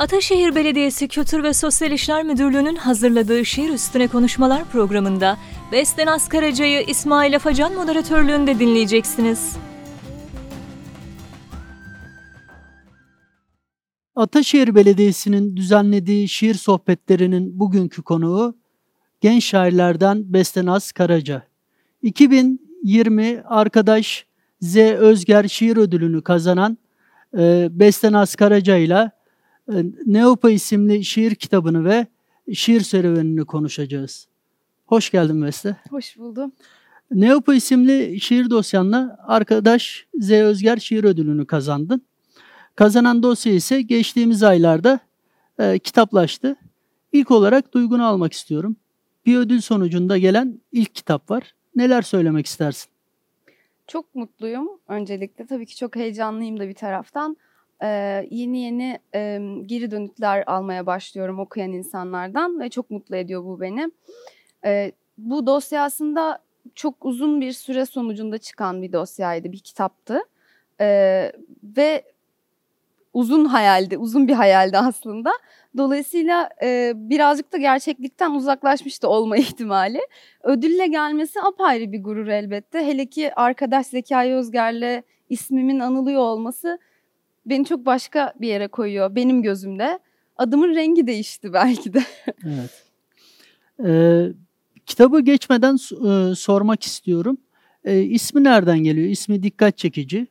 Ataşehir Belediyesi Kültür ve Sosyal İşler Müdürlüğü'nün hazırladığı Şiir Üstüne Konuşmalar programında Besten Askaraca'yı İsmail Afacan moderatörlüğünde dinleyeceksiniz. Ataşehir Belediyesi'nin düzenlediği şiir sohbetlerinin bugünkü konuğu genç şairlerden Bestenaz Karaca. 2020 arkadaş Z. Özger Şiir Ödülünü kazanan e, Bestenaz Karaca ile Neopa isimli şiir kitabını ve şiir serüvenini konuşacağız. Hoş geldin Beste. Hoş buldum. Neopa isimli şiir dosyanla arkadaş Z. Özger Şiir Ödülünü kazandın. Kazanan dosya ise geçtiğimiz aylarda e, kitaplaştı. İlk olarak duygunu almak istiyorum. Bir ödül sonucunda gelen ilk kitap var. Neler söylemek istersin? Çok mutluyum öncelikle. Tabii ki çok heyecanlıyım da bir taraftan. Ee, yeni yeni e, geri dönütler almaya başlıyorum okuyan insanlardan ve çok mutlu ediyor bu beni. Ee, bu dosya aslında çok uzun bir süre sonucunda çıkan bir dosyaydı, bir kitaptı. Ee, ve uzun hayaldi, uzun bir hayaldi aslında. Dolayısıyla e, birazcık da gerçeklikten uzaklaşmıştı olma ihtimali. Ödülle gelmesi apayrı bir gurur elbette. Hele ki arkadaş Zekai Özger'le ismimin anılıyor olması beni çok başka bir yere koyuyor benim gözümde. Adımın rengi değişti belki de. evet. Ee, kitabı geçmeden e, sormak istiyorum. E, ismi nereden geliyor? İsmi dikkat çekici.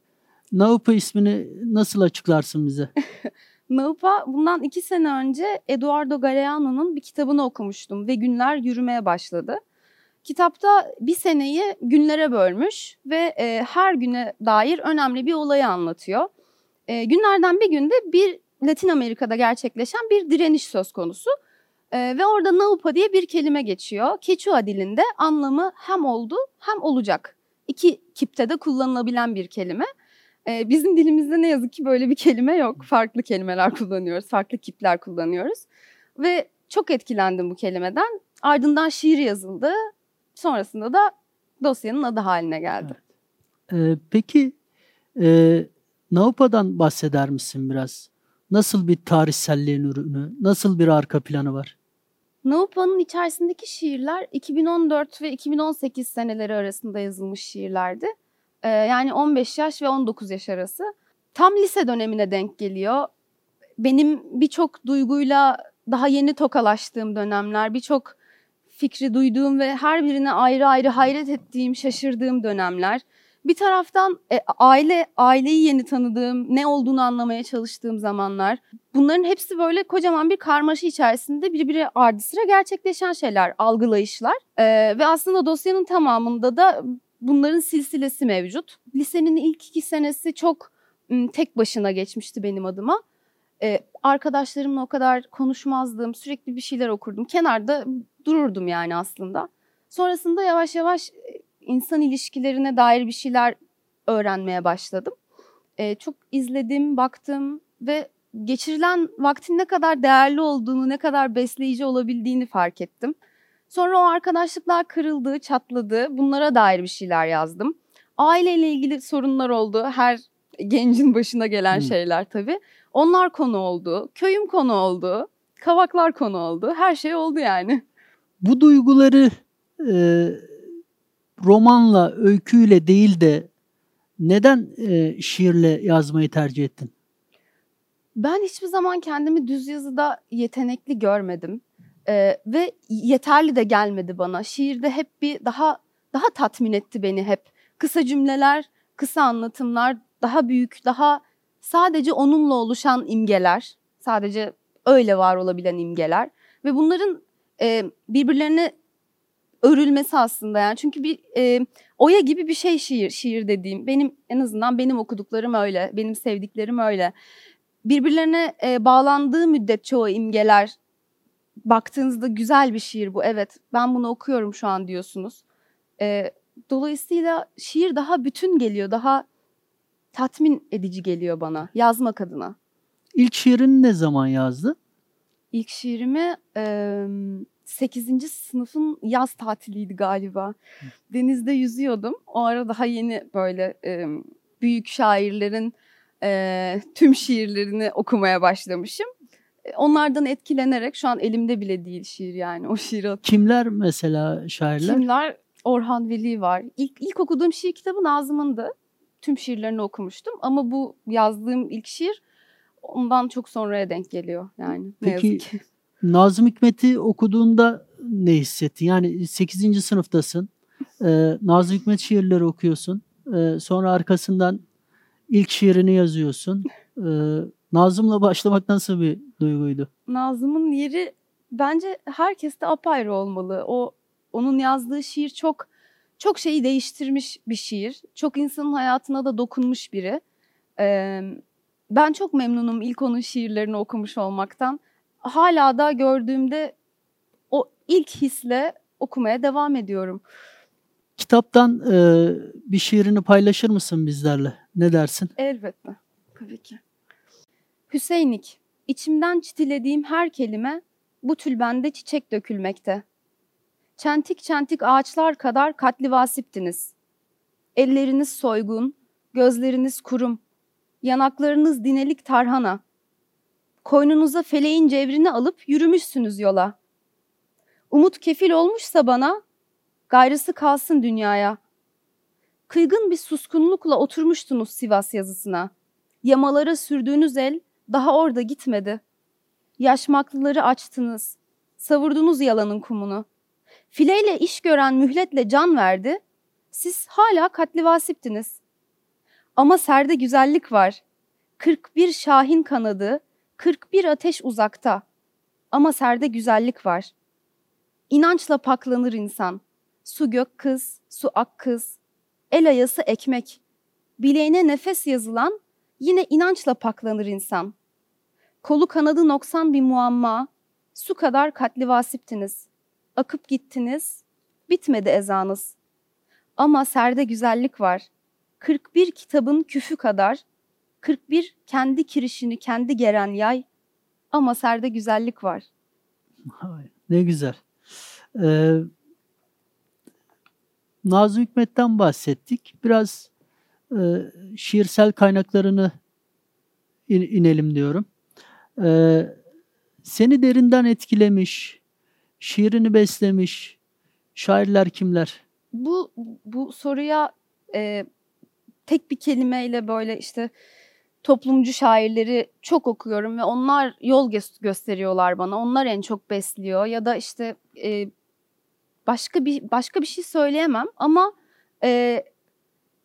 Naupa ismini nasıl açıklarsın bize? Naupa bundan iki sene önce Eduardo Galeano'nun bir kitabını okumuştum ve günler yürümeye başladı. Kitapta bir seneyi günlere bölmüş ve e, her güne dair önemli bir olayı anlatıyor. E, günlerden bir günde bir Latin Amerika'da gerçekleşen bir direniş söz konusu. E, ve orada Naupa diye bir kelime geçiyor. Quechua dilinde anlamı hem oldu hem olacak. İki kipte de kullanılabilen bir kelime. Ee, bizim dilimizde ne yazık ki böyle bir kelime yok. Farklı kelimeler kullanıyoruz, farklı kipler kullanıyoruz. Ve çok etkilendim bu kelimeden. Ardından şiir yazıldı. Sonrasında da dosyanın adı haline geldi. Evet. Ee, peki e, Naupa'dan bahseder misin biraz? Nasıl bir tarihselliğin ürünü, nasıl bir arka planı var? Naupa'nın içerisindeki şiirler 2014 ve 2018 seneleri arasında yazılmış şiirlerdi. Ee, yani 15 yaş ve 19 yaş arası. Tam lise dönemine denk geliyor. Benim birçok duyguyla daha yeni tokalaştığım dönemler, birçok fikri duyduğum ve her birine ayrı ayrı hayret ettiğim, şaşırdığım dönemler. Bir taraftan e, aile aileyi yeni tanıdığım, ne olduğunu anlamaya çalıştığım zamanlar. Bunların hepsi böyle kocaman bir karmaşa içerisinde birbiri ardı sıra gerçekleşen şeyler, algılayışlar. Ee, ve aslında dosyanın tamamında da bunların silsilesi mevcut. Lisenin ilk iki senesi çok tek başına geçmişti benim adıma. Ee, arkadaşlarımla o kadar konuşmazdım, sürekli bir şeyler okurdum. Kenarda dururdum yani aslında. Sonrasında yavaş yavaş insan ilişkilerine dair bir şeyler öğrenmeye başladım. Ee, çok izledim, baktım ve geçirilen vaktin ne kadar değerli olduğunu, ne kadar besleyici olabildiğini fark ettim. Sonra o arkadaşlıklar kırıldı, çatladı. Bunlara dair bir şeyler yazdım. Aileyle ilgili sorunlar oldu. Her gencin başına gelen hmm. şeyler tabii. Onlar konu oldu. Köyüm konu oldu. Kavaklar konu oldu. Her şey oldu yani. Bu duyguları e, romanla, öyküyle değil de neden e, şiirle yazmayı tercih ettin? Ben hiçbir zaman kendimi düz yazıda yetenekli görmedim. Ee, ve yeterli de gelmedi bana. Şiirde hep bir daha daha tatmin etti beni hep. Kısa cümleler, kısa anlatımlar, daha büyük, daha sadece onunla oluşan imgeler, sadece öyle var olabilen imgeler ve bunların e, birbirlerine örülmesi aslında yani çünkü bir e, oya gibi bir şey şiir şiir dediğim benim en azından benim okuduklarım öyle benim sevdiklerim öyle birbirlerine e, bağlandığı müddetçe o imgeler baktığınızda güzel bir şiir bu. Evet ben bunu okuyorum şu an diyorsunuz. E, dolayısıyla şiir daha bütün geliyor, daha tatmin edici geliyor bana yazmak adına. İlk şiirini ne zaman yazdın? İlk şiirimi e, 8. sınıfın yaz tatiliydi galiba. Denizde yüzüyordum. O ara daha yeni böyle e, büyük şairlerin e, tüm şiirlerini okumaya başlamışım onlardan etkilenerek şu an elimde bile değil şiir yani o şiiri Kimler mesela şairler? Kimler? Orhan Veli var. İlk, ilk okuduğum şiir kitabı Nazım'ındı. Tüm şiirlerini okumuştum ama bu yazdığım ilk şiir ondan çok sonraya denk geliyor yani Peki. Nazım Hikmet'i okuduğunda ne hissettin? Yani 8. sınıftasın. Ee, Nazım Hikmet şiirleri okuyorsun. Ee, sonra arkasından ilk şiirini yazıyorsun. Ee, Nazım'la başlamak nasıl bir duyguydu? Nazım'ın yeri bence herkeste apayrı olmalı. O onun yazdığı şiir çok çok şeyi değiştirmiş bir şiir. Çok insanın hayatına da dokunmuş biri. Ee, ben çok memnunum ilk onun şiirlerini okumuş olmaktan. Hala da gördüğümde o ilk hisle okumaya devam ediyorum. Kitaptan e, bir şiirini paylaşır mısın bizlerle? Ne dersin? Elbette. Tabii ki. Hüseynik, içimden çitilediğim her kelime bu tülbende çiçek dökülmekte. Çentik çentik ağaçlar kadar katli vasiptiniz. Elleriniz soygun, gözleriniz kurum, yanaklarınız dinelik tarhana. Koynunuza feleğin cevrini alıp yürümüşsünüz yola. Umut kefil olmuşsa bana, gayrısı kalsın dünyaya. Kıygın bir suskunlukla oturmuştunuz Sivas yazısına. Yamalara sürdüğünüz el daha orada gitmedi. Yaşmaklıları açtınız. Savurdunuz yalanın kumunu. Fileyle iş gören mühletle can verdi. Siz hala katlivasiptiniz. Ama serde güzellik var. 41 şahin kanadı, 41 ateş uzakta. Ama serde güzellik var. İnançla paklanır insan. Su gök kız, su ak kız. El ayası ekmek. Bileğine nefes yazılan yine inançla paklanır insan. Kolu kanadı noksan bir muamma, su kadar katlivasiptiniz. Akıp gittiniz, bitmedi ezanız. Ama serde güzellik var. 41 kitabın küfü kadar, 41 kendi kirişini kendi geren yay. Ama serde güzellik var. Ne güzel. Ee, Nazım Hikmet'ten bahsettik. Biraz e, şiirsel kaynaklarını in- inelim diyorum. Ee, seni derinden etkilemiş, şiirini beslemiş şairler kimler? Bu bu soruya e, tek bir kelimeyle böyle işte toplumcu şairleri çok okuyorum ve onlar yol gö- gösteriyorlar bana. Onlar en çok besliyor ya da işte e, başka bir başka bir şey söyleyemem ama e,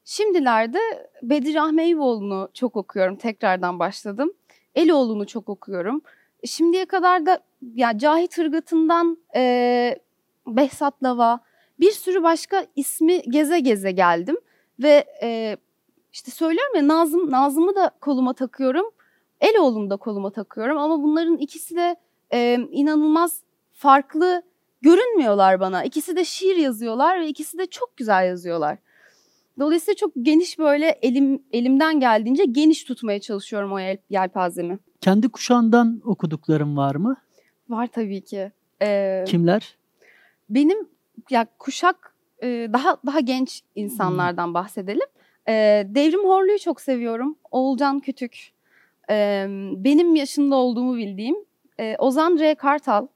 şimdilerde Bedir Ahmeyvoğlu'nu çok okuyorum. Tekrardan başladım. Eloğlu'nu çok okuyorum. Şimdiye kadar da ya Cahit Irgat'ından e, Behzat Lava bir sürü başka ismi geze geze geldim ve e, işte söylüyorum ya Nazım Nazım'ı da koluma takıyorum. Eloğlu'nu da koluma takıyorum ama bunların ikisi de e, inanılmaz farklı görünmüyorlar bana. İkisi de şiir yazıyorlar ve ikisi de çok güzel yazıyorlar. Dolayısıyla çok geniş böyle elim elimden geldiğince geniş tutmaya çalışıyorum o yel, yelpazemi. Kendi kuşağından okudukların var mı? Var tabii ki. Ee, Kimler? benim ya kuşak e, daha daha genç insanlardan bahsedelim. E, Devrim Horlu'yu çok seviyorum. Oğulcan Kütük. E, benim yaşında olduğumu bildiğim e, Ozan R. Kartal.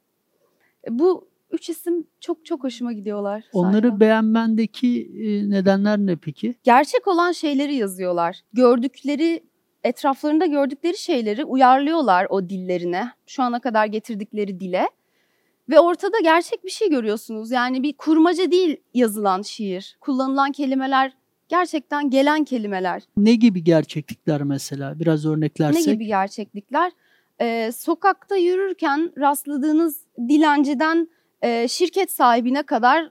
E, bu üç isim çok çok hoşuma gidiyorlar. Onları sahiden. beğenmendeki nedenler ne peki? gerçek olan şeyleri yazıyorlar. Gördükleri etraflarında gördükleri şeyleri uyarlıyorlar o dillerine. Şu ana kadar getirdikleri dile. Ve ortada gerçek bir şey görüyorsunuz. Yani bir kurmaca değil yazılan şiir. Kullanılan kelimeler gerçekten gelen kelimeler. Ne gibi gerçeklikler mesela? Biraz örneklersek. Ne gibi gerçeklikler? Ee, sokakta yürürken rastladığınız dilenciden e, şirket sahibine kadar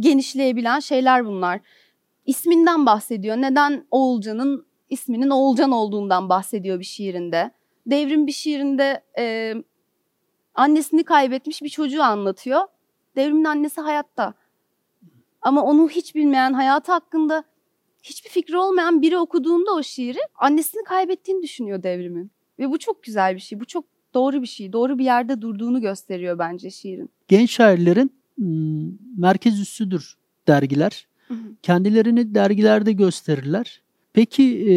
genişleyebilen şeyler bunlar. İsminden bahsediyor. Neden Oğulcan'ın isminin Oğulcan olduğundan bahsediyor bir şiirinde. Devrim bir şiirinde e, annesini kaybetmiş bir çocuğu anlatıyor. Devrimin annesi hayatta. Ama onu hiç bilmeyen, hayatı hakkında hiçbir fikri olmayan biri okuduğunda o şiiri annesini kaybettiğini düşünüyor devrimin. Ve bu çok güzel bir şey. Bu çok doğru bir şey. Doğru bir yerde durduğunu gösteriyor bence şiirin. Genç şairlerin merkez üssüdür dergiler. Hı hı. Kendilerini dergilerde gösterirler. Peki e,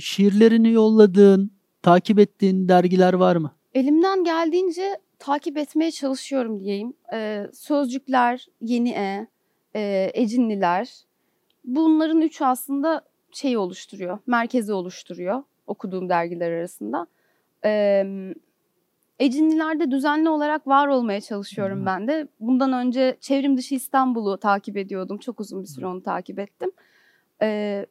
şiirlerini yolladığın, takip ettiğin dergiler var mı? Elimden geldiğince takip etmeye çalışıyorum diyeyim. Ee, sözcükler, Yeni E, e, Ecinliler. Bunların üçü aslında şeyi oluşturuyor, merkezi oluşturuyor okuduğum dergiler arasında. Ee, Ecinlilerde düzenli olarak var olmaya çalışıyorum Hı. ben de. Bundan önce çevrim dışı İstanbul'u takip ediyordum. Çok uzun bir süre onu takip ettim. Ee,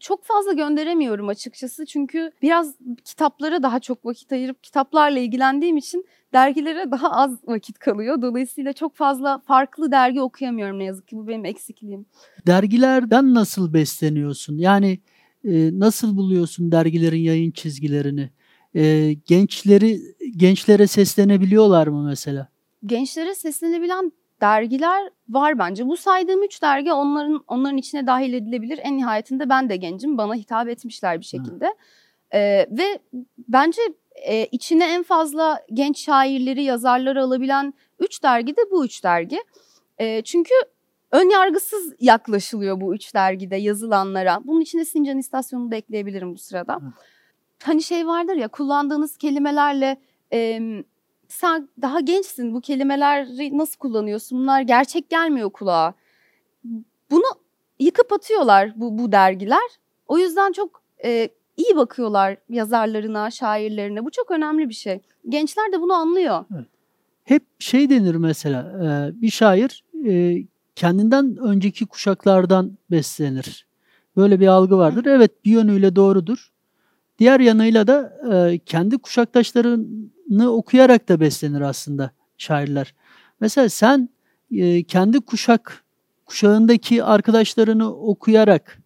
çok fazla gönderemiyorum açıkçası çünkü biraz kitaplara daha çok vakit ayırıp kitaplarla ilgilendiğim için dergilere daha az vakit kalıyor. Dolayısıyla çok fazla farklı dergi okuyamıyorum ne yazık ki bu benim eksikliğim. Dergilerden nasıl besleniyorsun? Yani e, nasıl buluyorsun dergilerin yayın çizgilerini? E, gençleri gençlere seslenebiliyorlar mı mesela? Gençlere seslenebilen dergiler var bence. Bu saydığım üç dergi onların onların içine dahil edilebilir. En nihayetinde ben de gencim. Bana hitap etmişler bir şekilde. Ee, ve bence e, içine en fazla genç şairleri, yazarları alabilen üç dergi de bu üç dergi. E, çünkü ön yargısız yaklaşılıyor bu üç dergide yazılanlara. Bunun içine Sincan İstasyonu'nu da ekleyebilirim bu sırada. Hı. Hani şey vardır ya kullandığınız kelimelerle e, sen daha gençsin bu kelimeleri nasıl kullanıyorsun? Bunlar gerçek gelmiyor kulağa. Bunu yıkıp atıyorlar bu, bu dergiler. O yüzden çok e, iyi bakıyorlar yazarlarına, şairlerine. Bu çok önemli bir şey. Gençler de bunu anlıyor. Hep şey denir mesela e, bir şair e, kendinden önceki kuşaklardan beslenir. Böyle bir algı vardır. Evet bir yönüyle doğrudur. Diğer yanıyla da e, kendi kuşaktaşlarını okuyarak da beslenir aslında şairler. Mesela sen e, kendi kuşak kuşağındaki arkadaşlarını okuyarak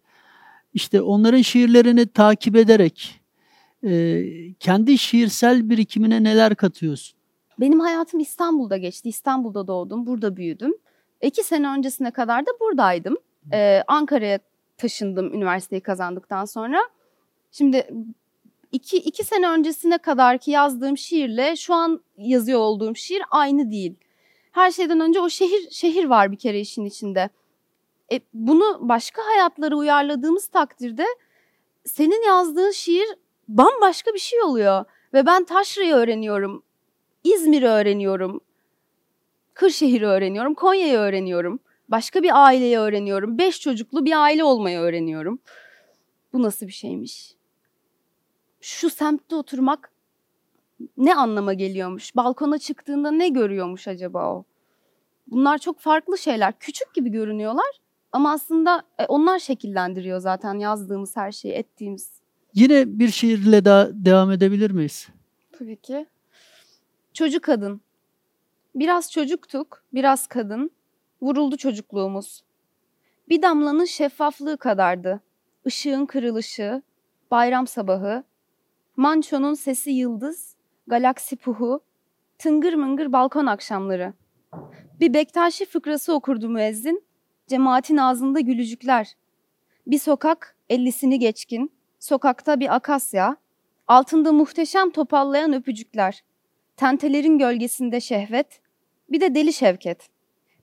işte onların şiirlerini takip ederek e, kendi şiirsel birikimine neler katıyorsun? Benim hayatım İstanbul'da geçti. İstanbul'da doğdum, burada büyüdüm. İki sene öncesine kadar da buradaydım. Ee, Ankara'ya taşındım üniversiteyi kazandıktan sonra. Şimdi iki, iki sene öncesine kadar ki yazdığım şiirle şu an yazıyor olduğum şiir aynı değil. Her şeyden önce o şehir şehir var bir kere işin içinde. E, bunu başka hayatlara uyarladığımız takdirde senin yazdığın şiir bambaşka bir şey oluyor. Ve ben taşrayı öğreniyorum, İzmir'i öğreniyorum, Kırşehir'i öğreniyorum, Konya'yı öğreniyorum. Başka bir aileyi öğreniyorum. Beş çocuklu bir aile olmayı öğreniyorum. Bu nasıl bir şeymiş? Şu semtte oturmak ne anlama geliyormuş? Balkona çıktığında ne görüyormuş acaba o? Bunlar çok farklı şeyler. Küçük gibi görünüyorlar ama aslında e, onlar şekillendiriyor zaten yazdığımız her şeyi, ettiğimiz. Yine bir şiirle daha devam edebilir miyiz? Tabii ki. Çocuk kadın. Biraz çocuktuk, biraz kadın. Vuruldu çocukluğumuz. Bir damlanın şeffaflığı kadardı. Işığın kırılışı, bayram sabahı, mançonun sesi yıldız, galaksi puhu, tıngır mıngır balkon akşamları. Bir Bektaşi fıkrası okurdu müezzin, cemaatin ağzında gülücükler. Bir sokak, ellisini geçkin, sokakta bir akasya, altında muhteşem topallayan öpücükler. Tentelerin gölgesinde şehvet, bir de deli şevket.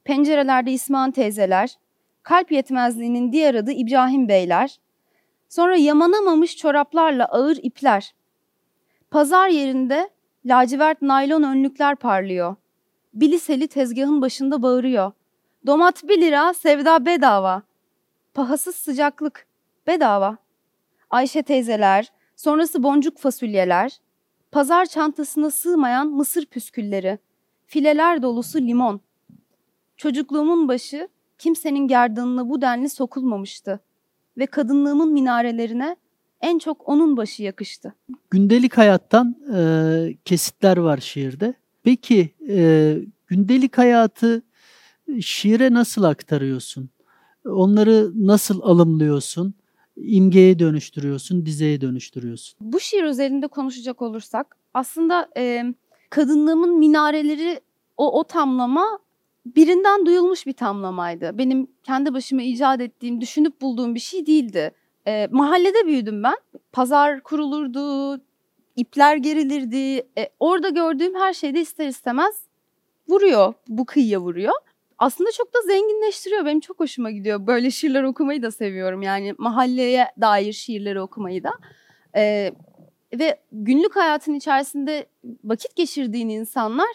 Pencerelerde İsmail teyzeler, kalp yetmezliğinin diğer adı İbrahim beyler, sonra yamanamamış çoraplarla ağır ipler. Pazar yerinde lacivert naylon önlükler parlıyor. Biliseli tezgahın başında bağırıyor. Domat bir lira, sevda bedava. Pahasız sıcaklık, bedava. Ayşe teyzeler, sonrası boncuk fasulyeler, pazar çantasına sığmayan mısır püskülleri, fileler dolusu limon. Çocukluğumun başı kimsenin gerdanına bu denli sokulmamıştı ve kadınlığımın minarelerine en çok onun başı yakıştı. Gündelik hayattan e, kesitler var şiirde. Peki e, gündelik hayatı şiire nasıl aktarıyorsun? Onları nasıl alımlıyorsun? İmgeye dönüştürüyorsun, dizeye dönüştürüyorsun. Bu şiir üzerinde konuşacak olursak aslında e, kadınlığımın minareleri o, o tamlama birinden duyulmuş bir tamlamaydı. Benim kendi başıma icat ettiğim, düşünüp bulduğum bir şey değildi. E, mahallede büyüdüm ben. Pazar kurulurdu, ipler gerilirdi. E, orada gördüğüm her şeyde ister istemez vuruyor, bu kıyıya vuruyor. Aslında çok da zenginleştiriyor. Benim çok hoşuma gidiyor. Böyle şiirler okumayı da seviyorum. Yani mahalleye dair şiirleri okumayı da. E, ve günlük hayatın içerisinde vakit geçirdiğin insanlar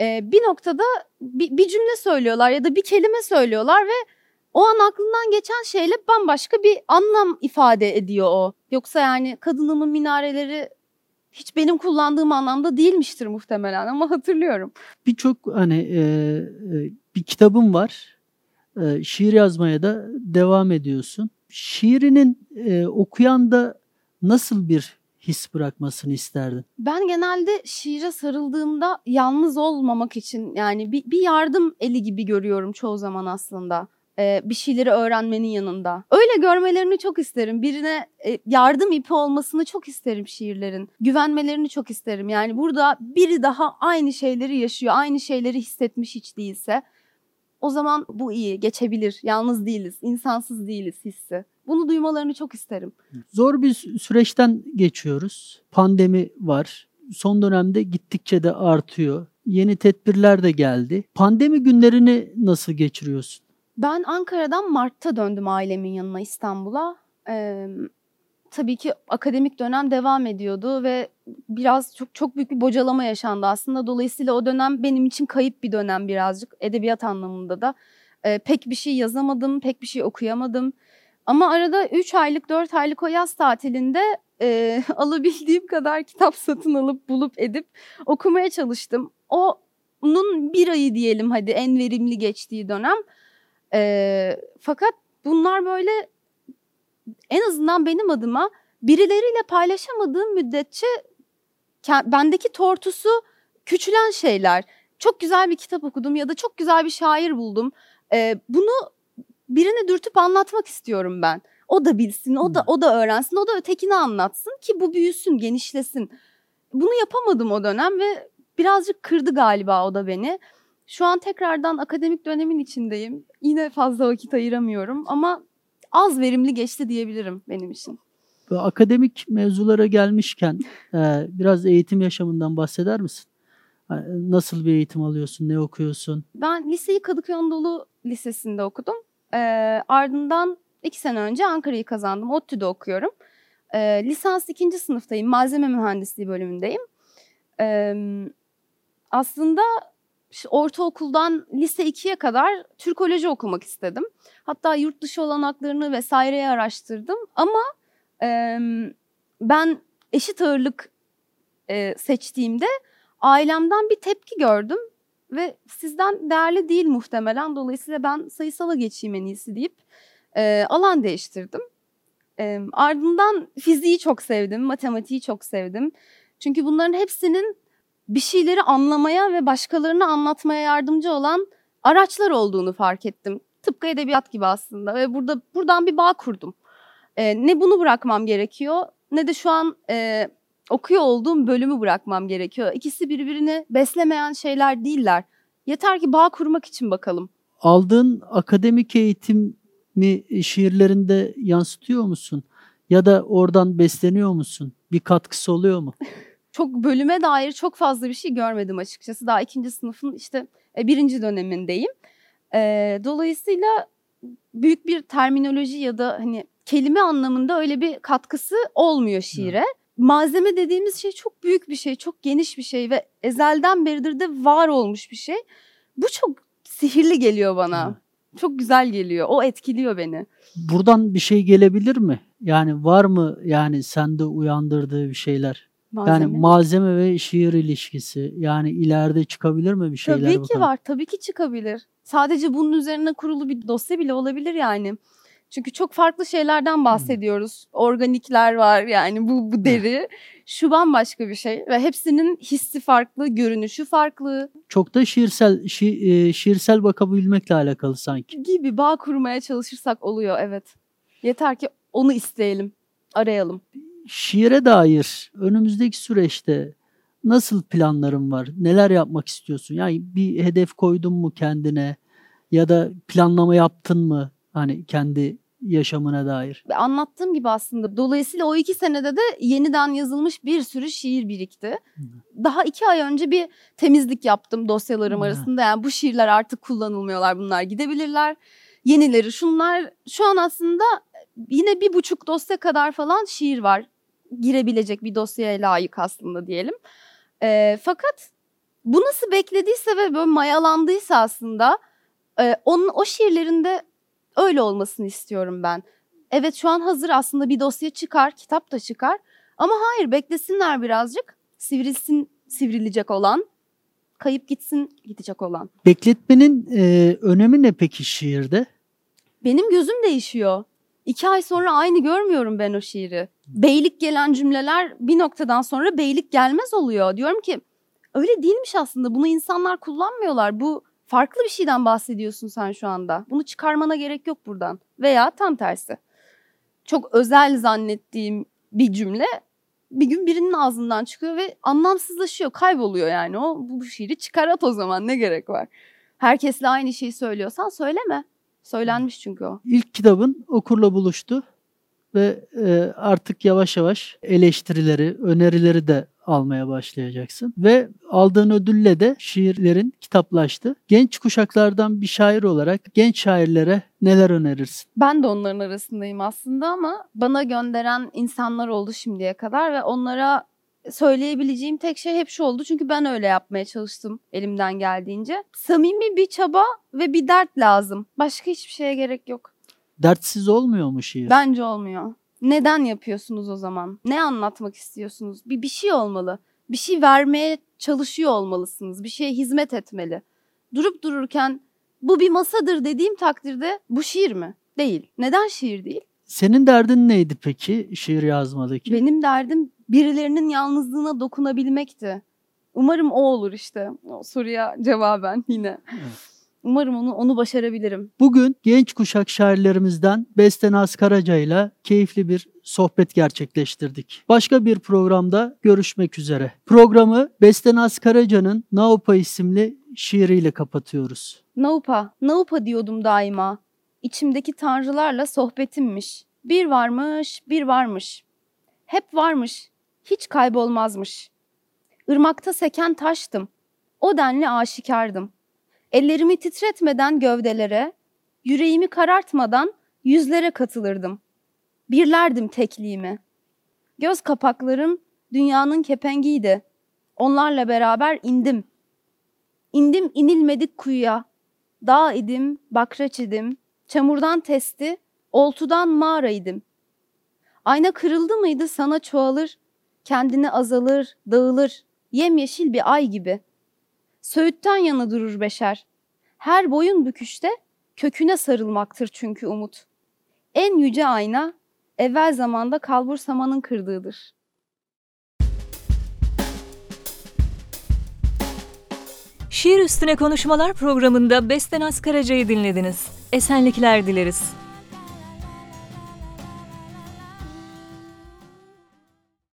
e, bir noktada bir, bir cümle söylüyorlar ya da bir kelime söylüyorlar ve o an aklından geçen şeyle bambaşka bir anlam ifade ediyor o. Yoksa yani kadınımın minareleri hiç benim kullandığım anlamda değilmiştir muhtemelen ama hatırlıyorum. Birçok hani e, e, bir kitabım var. E, şiir yazmaya da devam ediyorsun. Şiirinin e, okuyan da nasıl bir his bırakmasını isterdin? Ben genelde şiire sarıldığımda yalnız olmamak için yani bir, bir yardım eli gibi görüyorum çoğu zaman aslında. Ee, bir şeyleri öğrenmenin yanında. Öyle görmelerini çok isterim. Birine e, yardım ipi olmasını çok isterim şiirlerin. Güvenmelerini çok isterim. Yani burada biri daha aynı şeyleri yaşıyor, aynı şeyleri hissetmiş hiç değilse. O zaman bu iyi, geçebilir. Yalnız değiliz, insansız değiliz hissi. Bunu duymalarını çok isterim. Zor bir sü- süreçten geçiyoruz. Pandemi var. Son dönemde gittikçe de artıyor. Yeni tedbirler de geldi. Pandemi günlerini nasıl geçiriyorsun? Ben Ankara'dan Mart'ta döndüm ailemin yanına İstanbul'a. Ee, tabii ki akademik dönem devam ediyordu ve biraz çok çok büyük bir bocalama yaşandı aslında. Dolayısıyla o dönem benim için kayıp bir dönem birazcık edebiyat anlamında da. Ee, pek bir şey yazamadım, pek bir şey okuyamadım. Ama arada 3 aylık, 4 aylık o yaz tatilinde e, alabildiğim kadar kitap satın alıp bulup edip okumaya çalıştım. Onun bir ayı diyelim hadi en verimli geçtiği dönem. Ee, fakat bunlar böyle en azından benim adıma birileriyle paylaşamadığım müddetçe bendeki tortusu küçülen şeyler. Çok güzel bir kitap okudum ya da çok güzel bir şair buldum. Ee, bunu birine dürtüp anlatmak istiyorum ben. O da bilsin, o da o da öğrensin, o da ötekini anlatsın ki bu büyüsün, genişlesin. Bunu yapamadım o dönem ve birazcık kırdı galiba o da beni. Şu an tekrardan akademik dönemin içindeyim. Yine fazla vakit ayıramıyorum ama az verimli geçti diyebilirim benim için. Ve akademik mevzulara gelmişken e, biraz eğitim yaşamından bahseder misin? Ha, Nasıl bir eğitim alıyorsun, ne okuyorsun? Ben liseyi Kadıköy Anadolu Lisesi'nde okudum. Ee, ardından iki sene önce Ankara'yı kazandım. ODTÜ'de okuyorum. Ee, lisans ikinci sınıftayım. Malzeme mühendisliği bölümündeyim. Ee, aslında ortaokuldan lise 2'ye kadar Türkoloji okumak istedim. Hatta yurt dışı olanaklarını vesaireyi araştırdım. Ama e, ben eşit ağırlık e, seçtiğimde ailemden bir tepki gördüm ve sizden değerli değil muhtemelen. Dolayısıyla ben sayısala geçeyim en iyisi deyip e, alan değiştirdim. E, ardından fiziği çok sevdim, matematiği çok sevdim. Çünkü bunların hepsinin bir şeyleri anlamaya ve başkalarına anlatmaya yardımcı olan araçlar olduğunu fark ettim. Tıpkı edebiyat gibi aslında ve burada buradan bir bağ kurdum. E, ne bunu bırakmam gerekiyor ne de şu an e, okuyor olduğum bölümü bırakmam gerekiyor. İkisi birbirini beslemeyen şeyler değiller. Yeter ki bağ kurmak için bakalım. Aldığın akademik eğitimi şiirlerinde yansıtıyor musun? Ya da oradan besleniyor musun? Bir katkısı oluyor mu? Çok bölüme dair çok fazla bir şey görmedim açıkçası. Daha ikinci sınıfın işte e, birinci dönemindeyim. E, dolayısıyla büyük bir terminoloji ya da hani kelime anlamında öyle bir katkısı olmuyor şiire. Malzeme dediğimiz şey çok büyük bir şey, çok geniş bir şey ve ezelden beridir de var olmuş bir şey. Bu çok sihirli geliyor bana. Hı. Çok güzel geliyor. O etkiliyor beni. Buradan bir şey gelebilir mi? Yani var mı yani sende uyandırdığı bir şeyler? Malzeme. Yani malzeme ve şiir ilişkisi. Yani ileride çıkabilir mi bir şeyler? Tabii ki bakalım? var. Tabii ki çıkabilir. Sadece bunun üzerine kurulu bir dosya bile olabilir yani. Çünkü çok farklı şeylerden bahsediyoruz. Organikler var yani bu, bu deri. Şu bambaşka bir şey ve hepsinin hissi farklı, görünüşü farklı Çok da şiirsel şi- e, şiirsel bakabilmekle alakalı sanki. gibi bağ kurmaya çalışırsak oluyor evet. Yeter ki onu isteyelim, arayalım. Şiire dair önümüzdeki süreçte nasıl planların var? Neler yapmak istiyorsun? Yani bir hedef koydun mu kendine ya da planlama yaptın mı hani kendi yaşamına dair? Anlattığım gibi aslında dolayısıyla o iki senede de yeniden yazılmış bir sürü şiir birikti. Daha iki ay önce bir temizlik yaptım dosyalarım Hı. arasında. Yani bu şiirler artık kullanılmıyorlar bunlar gidebilirler. Yenileri şunlar şu an aslında yine bir buçuk dosya kadar falan şiir var. Girebilecek bir dosyaya layık aslında diyelim. E, fakat bu nasıl beklediyse ve böyle mayalandıysa aslında e, onun o şiirlerinde öyle olmasını istiyorum ben. Evet şu an hazır aslında bir dosya çıkar, kitap da çıkar. Ama hayır beklesinler birazcık. Sivrilsin sivrilecek olan, kayıp gitsin gidecek olan. Bekletmenin e, önemi ne peki şiirde? Benim gözüm değişiyor. İki ay sonra aynı görmüyorum ben o şiiri. Beylik gelen cümleler bir noktadan sonra beylik gelmez oluyor. Diyorum ki öyle değilmiş aslında. Bunu insanlar kullanmıyorlar. Bu farklı bir şeyden bahsediyorsun sen şu anda. Bunu çıkarmana gerek yok buradan. Veya tam tersi. Çok özel zannettiğim bir cümle bir gün birinin ağzından çıkıyor ve anlamsızlaşıyor, kayboluyor yani. O bu şiiri çıkar at o zaman ne gerek var? Herkesle aynı şeyi söylüyorsan söyleme. Söylenmiş çünkü o. İlk kitabın okurla buluştu ve e, artık yavaş yavaş eleştirileri, önerileri de almaya başlayacaksın. Ve aldığın ödülle de şiirlerin kitaplaştı. Genç kuşaklardan bir şair olarak genç şairlere neler önerirsin? Ben de onların arasındayım aslında ama bana gönderen insanlar oldu şimdiye kadar ve onlara söyleyebileceğim tek şey hep şu oldu. Çünkü ben öyle yapmaya çalıştım elimden geldiğince. Samimi bir çaba ve bir dert lazım. Başka hiçbir şeye gerek yok. Dertsiz olmuyor mu şiir? Bence olmuyor. Neden yapıyorsunuz o zaman? Ne anlatmak istiyorsunuz? Bir bir şey olmalı. Bir şey vermeye çalışıyor olmalısınız. Bir şeye hizmet etmeli. Durup dururken bu bir masadır dediğim takdirde bu şiir mi? Değil. Neden şiir değil? Senin derdin neydi peki şiir yazmadaki? Benim derdim birilerinin yalnızlığına dokunabilmekti. Umarım o olur işte. O soruya cevaben yine. Evet. Umarım onu onu başarabilirim. Bugün genç kuşak şairlerimizden Bestenaz Karaca ile keyifli bir sohbet gerçekleştirdik. Başka bir programda görüşmek üzere. Programı Bestenaz Karaca'nın Naupa isimli şiiriyle kapatıyoruz. Naupa, Naupa diyordum daima. İçimdeki tanrılarla sohbetimmiş. Bir varmış, bir varmış. Hep varmış, hiç kaybolmazmış. Irmakta seken taştım. O denli aşikardım. Ellerimi titretmeden gövdelere, yüreğimi karartmadan yüzlere katılırdım. Birlerdim tekliğimi. Göz kapaklarım dünyanın kepengiydi. Onlarla beraber indim. İndim inilmedik kuyuya. Dağ idim, bakraç idim. Çamurdan testi, oltudan mağara idim. Ayna kırıldı mıydı sana çoğalır, kendini azalır, dağılır, yemyeşil bir ay gibi. Söğütten yana durur beşer. Her boyun büküşte köküne sarılmaktır çünkü umut. En yüce ayna evvel zamanda kalbur samanın kırdığıdır. Şiir Üstüne Konuşmalar programında Besten Askaraca'yı dinlediniz. Esenlikler dileriz.